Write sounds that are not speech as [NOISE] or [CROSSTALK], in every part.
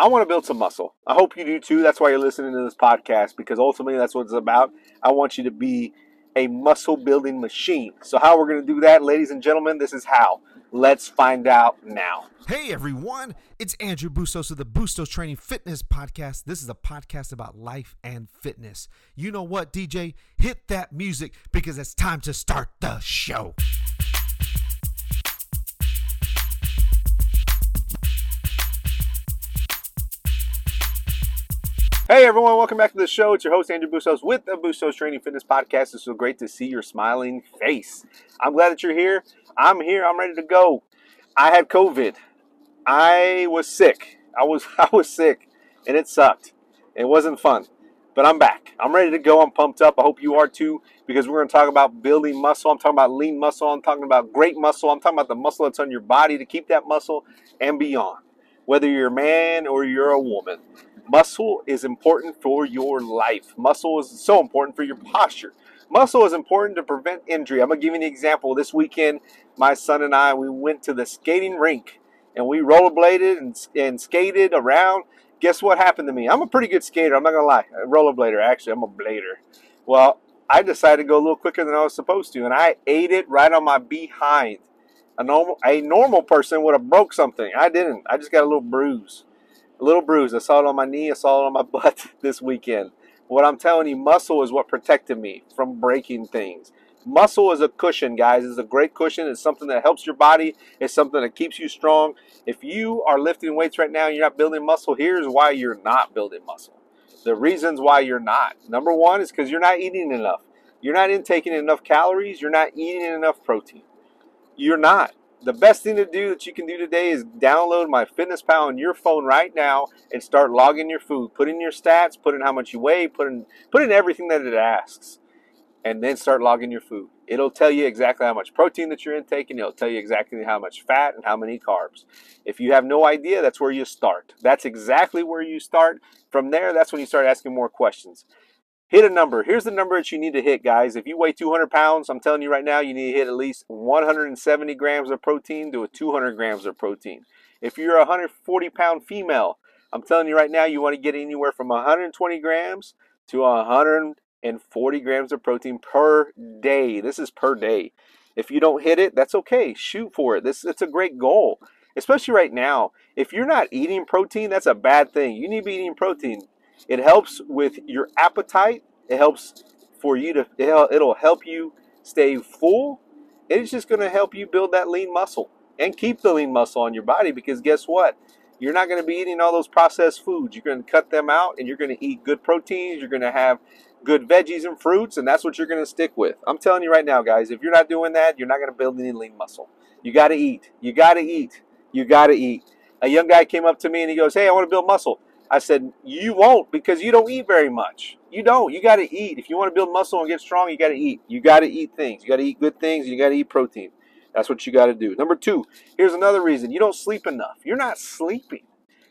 I want to build some muscle. I hope you do too. That's why you're listening to this podcast because ultimately that's what it's about. I want you to be a muscle building machine. So, how we're going to do that, ladies and gentlemen, this is how. Let's find out now. Hey everyone, it's Andrew Bustos of the Bustos Training Fitness Podcast. This is a podcast about life and fitness. You know what, DJ? Hit that music because it's time to start the show. Hey everyone, welcome back to the show. It's your host Andrew Bustos with the Bustos Training Fitness Podcast. It's so great to see your smiling face. I'm glad that you're here. I'm here. I'm ready to go. I had COVID. I was sick. I was [LAUGHS] I was sick, and it sucked. It wasn't fun, but I'm back. I'm ready to go. I'm pumped up. I hope you are too, because we're going to talk about building muscle. I'm talking about lean muscle. I'm talking about great muscle. I'm talking about the muscle that's on your body to keep that muscle and beyond. Whether you're a man or you're a woman, Muscle is important for your life. Muscle is so important for your posture. Muscle is important to prevent injury. I'm going to give you an example. This weekend, my son and I, we went to the skating rink and we rollerbladed and, and skated around. Guess what happened to me? I'm a pretty good skater. I'm not going to lie. A rollerblader, actually. I'm a blader. Well, I decided to go a little quicker than I was supposed to, and I ate it right on my behind. A normal, a normal person would have broke something. I didn't. I just got a little bruise a little bruise. I saw it on my knee. I saw it on my [LAUGHS] butt this weekend. What I'm telling you, muscle is what protected me from breaking things. Muscle is a cushion, guys. It's a great cushion. It's something that helps your body. It's something that keeps you strong. If you are lifting weights right now and you're not building muscle, here's why you're not building muscle. The reasons why you're not. Number one is because you're not eating enough. You're not intaking enough calories. You're not eating enough protein. You're not the best thing to do that you can do today is download MyFitnessPal on your phone right now and start logging your food. Put in your stats, put in how much you weigh, put in put in everything that it asks, and then start logging your food. It'll tell you exactly how much protein that you're intaking. It'll tell you exactly how much fat and how many carbs. If you have no idea, that's where you start. That's exactly where you start. From there, that's when you start asking more questions hit a number. Here's the number that you need to hit, guys. If you weigh 200 pounds, I'm telling you right now, you need to hit at least 170 grams of protein to a 200 grams of protein. If you're a 140 pound female, I'm telling you right now, you want to get anywhere from 120 grams to 140 grams of protein per day. This is per day. If you don't hit it, that's okay. Shoot for it. This it's a great goal, especially right now. If you're not eating protein, that's a bad thing. You need to be eating protein. It helps with your appetite. It helps for you to, it'll help you stay full. It's just going to help you build that lean muscle and keep the lean muscle on your body because guess what? You're not going to be eating all those processed foods. You're going to cut them out and you're going to eat good proteins. You're going to have good veggies and fruits, and that's what you're going to stick with. I'm telling you right now, guys, if you're not doing that, you're not going to build any lean muscle. You got to eat. You got to eat. You got to eat. A young guy came up to me and he goes, Hey, I want to build muscle. I said, You won't because you don't eat very much. You don't. You got to eat. If you want to build muscle and get strong, you got to eat. You got to eat things. You got to eat good things. You got to eat protein. That's what you got to do. Number two, here's another reason you don't sleep enough. You're not sleeping.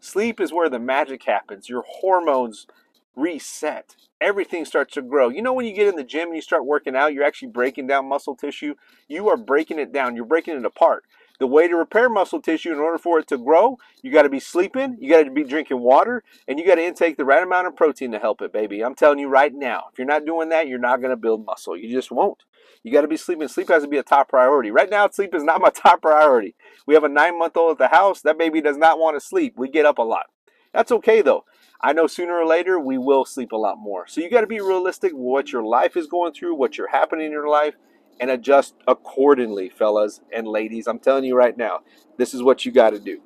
Sleep is where the magic happens. Your hormones reset. Everything starts to grow. You know, when you get in the gym and you start working out, you're actually breaking down muscle tissue. You are breaking it down, you're breaking it apart. The way to repair muscle tissue in order for it to grow, you got to be sleeping, you got to be drinking water, and you got to intake the right amount of protein to help it, baby. I'm telling you right now, if you're not doing that, you're not going to build muscle. You just won't. You got to be sleeping. Sleep has to be a top priority. Right now, sleep is not [LAUGHS] my top priority. We have a nine month old at the house. That baby does not want to sleep. We get up a lot. That's okay though. I know sooner or later we will sleep a lot more. So you got to be realistic what your life is going through, what you're happening in your life, and adjust accordingly, fellas and ladies. I'm telling you right now, this is what you got to do.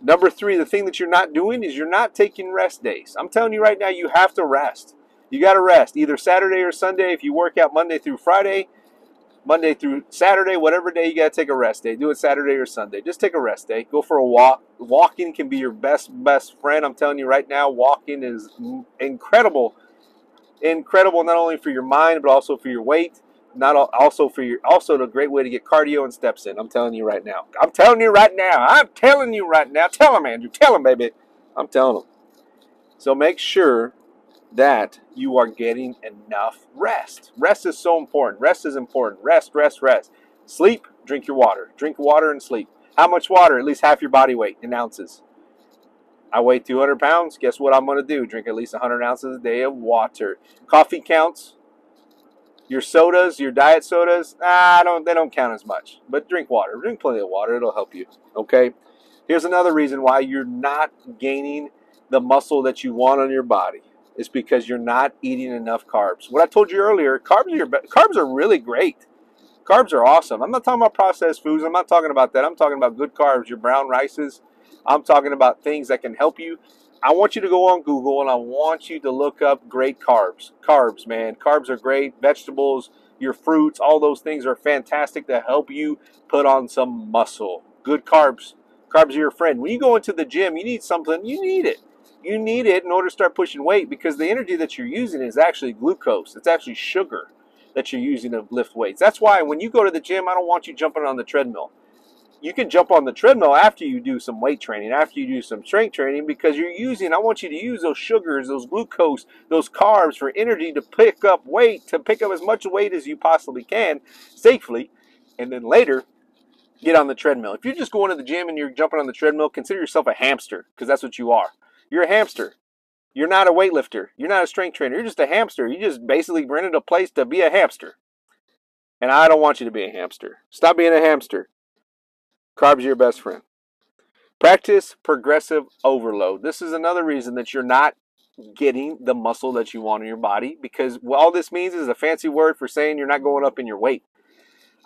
Number three, the thing that you're not doing is you're not taking rest days. I'm telling you right now, you have to rest. You got to rest either Saturday or Sunday. If you work out Monday through Friday, Monday through Saturday, whatever day you got to take a rest day. Do it Saturday or Sunday. Just take a rest day. Go for a walk. Walking can be your best best friend. I'm telling you right now, walking is incredible. Incredible not only for your mind but also for your weight not also for your also a great way to get cardio and steps in. I'm telling you right now. I'm telling you right now. I'm telling you right now. Tell them, Andrew. Tell them, baby. I'm telling them. So make sure that you are getting enough rest. Rest is so important. Rest is important. Rest, rest, rest. Sleep, drink your water. Drink water and sleep. How much water? At least half your body weight in ounces. I weigh 200 pounds. Guess what I'm going to do? Drink at least 100 ounces a day of water. Coffee counts. Your sodas, your diet sodas, ah, don't they don't count as much. But drink water. Drink plenty of water. It'll help you. Okay. Here's another reason why you're not gaining the muscle that you want on your body. Is because you're not eating enough carbs. What I told you earlier, carbs are your, carbs are really great. Carbs are awesome. I'm not talking about processed foods. I'm not talking about that. I'm talking about good carbs, your brown rices. I'm talking about things that can help you. I want you to go on Google and I want you to look up great carbs. Carbs, man. Carbs are great. Vegetables, your fruits, all those things are fantastic to help you put on some muscle. Good carbs. Carbs are your friend. When you go into the gym, you need something, you need it. You need it in order to start pushing weight because the energy that you're using is actually glucose. It's actually sugar that you're using to lift weights. That's why when you go to the gym, I don't want you jumping on the treadmill. You can jump on the treadmill after you do some weight training, after you do some strength training, because you're using, I want you to use those sugars, those glucose, those carbs for energy to pick up weight, to pick up as much weight as you possibly can safely. And then later, get on the treadmill. If you're just going to the gym and you're jumping on the treadmill, consider yourself a hamster, because that's what you are. You're a hamster. You're not a weightlifter. You're not a strength trainer. You're just a hamster. You just basically rented a place to be a hamster. And I don't want you to be a hamster. Stop being a hamster. Carbs are your best friend. Practice progressive overload. This is another reason that you're not getting the muscle that you want in your body because all this means is a fancy word for saying you're not going up in your weight.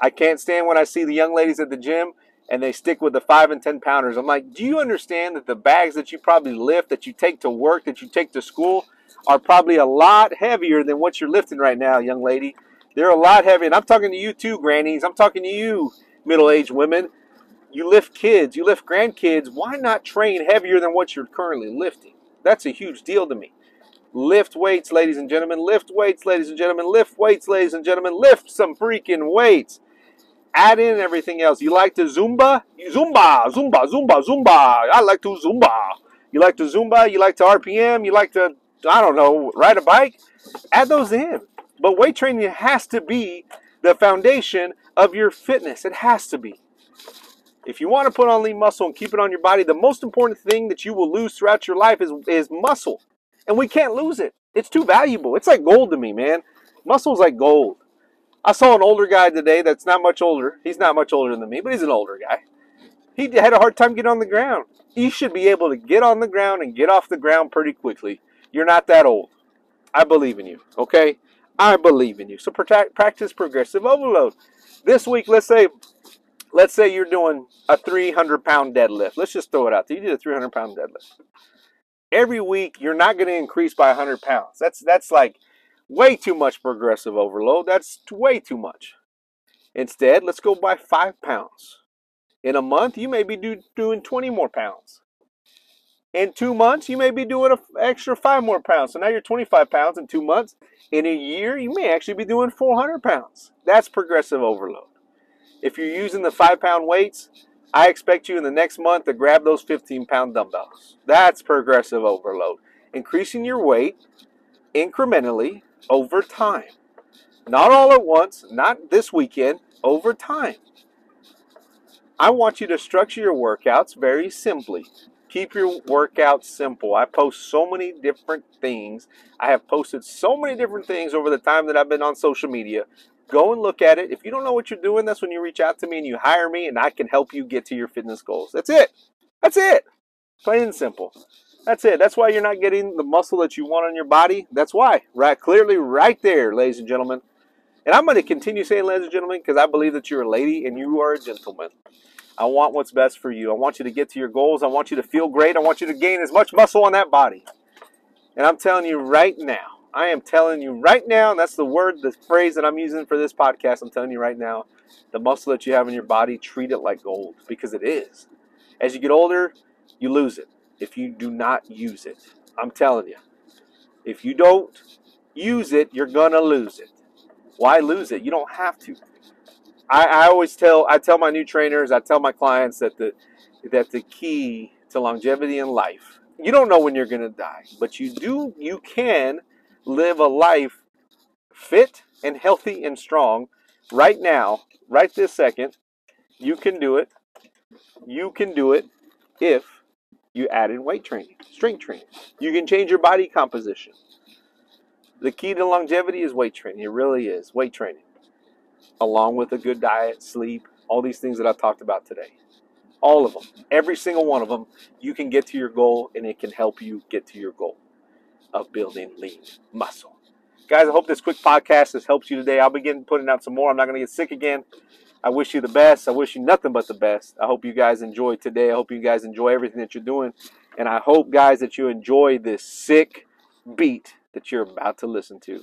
I can't stand when I see the young ladies at the gym and they stick with the five and 10 pounders. I'm like, do you understand that the bags that you probably lift, that you take to work, that you take to school, are probably a lot heavier than what you're lifting right now, young lady? They're a lot heavier. And I'm talking to you too, grannies. I'm talking to you, middle aged women. You lift kids, you lift grandkids. Why not train heavier than what you're currently lifting? That's a huge deal to me. Lift weights, ladies and gentlemen. Lift weights, ladies and gentlemen. Lift weights, ladies and gentlemen. Lift some freaking weights add in everything else. You like to Zumba? Zumba, Zumba, Zumba, Zumba. I like to Zumba. You like to Zumba? You like to RPM? You like to, I don't know, ride a bike? Add those in. But weight training has to be the foundation of your fitness. It has to be. If you want to put on lean muscle and keep it on your body, the most important thing that you will lose throughout your life is, is muscle. And we can't lose it. It's too valuable. It's like gold to me, man. Muscle's like gold. I saw an older guy today that's not much older. He's not much older than me, but he's an older guy. He had a hard time getting on the ground. You should be able to get on the ground and get off the ground pretty quickly. You're not that old. I believe in you, okay? I believe in you. So practice progressive overload. This week, let's say let's say you're doing a 300 pound deadlift. Let's just throw it out there. You did a 300 pound deadlift. Every week, you're not going to increase by 100 pounds. That's that's like Way too much progressive overload. That's way too much. Instead, let's go by five pounds. In a month, you may be do, doing 20 more pounds. In two months, you may be doing an extra five more pounds. So now you're 25 pounds in two months. In a year, you may actually be doing 400 pounds. That's progressive overload. If you're using the five pound weights, I expect you in the next month to grab those 15 pound dumbbells. That's progressive overload. Increasing your weight incrementally over time. Not all at once, not this weekend, over time. I want you to structure your workouts very simply. Keep your workouts simple. I post so many different things. I have posted so many different things over the time that I've been on social media. Go and look at it. If you don't know what you're doing, that's when you reach out to me and you hire me and I can help you get to your fitness goals. That's it. That's it. Plain and simple. That's it. That's why you're not getting the muscle that you want on your body. That's why. Right clearly right there, ladies and gentlemen. And I'm going to continue saying ladies and gentlemen because I believe that you're a lady and you are a gentleman. I want what's best for you. I want you to get to your goals. I want you to feel great. I want you to gain as much muscle on that body. And I'm telling you right now, I am telling you right now, and that's the word, the phrase that I'm using for this podcast. I'm telling you right now, the muscle that you have in your body, treat it like gold because it is. As you get older, you lose it if you do not use it. I'm telling you. If you don't use it, you're gonna lose it. Why lose it? You don't have to. I, I always tell I tell my new trainers, I tell my clients that the that the key to longevity in life, you don't know when you're gonna die, but you do you can live a life fit and healthy and strong right now, right this second. You can do it. You can do it if you add in weight training, strength training. You can change your body composition. The key to longevity is weight training. It really is weight training, along with a good diet, sleep, all these things that I've talked about today. All of them, every single one of them, you can get to your goal and it can help you get to your goal of building lean muscle. Guys, I hope this quick podcast has helped you today. I'll be getting putting out some more. I'm not going to get sick again. I wish you the best. I wish you nothing but the best. I hope you guys enjoy today. I hope you guys enjoy everything that you're doing. And I hope, guys, that you enjoy this sick beat that you're about to listen to.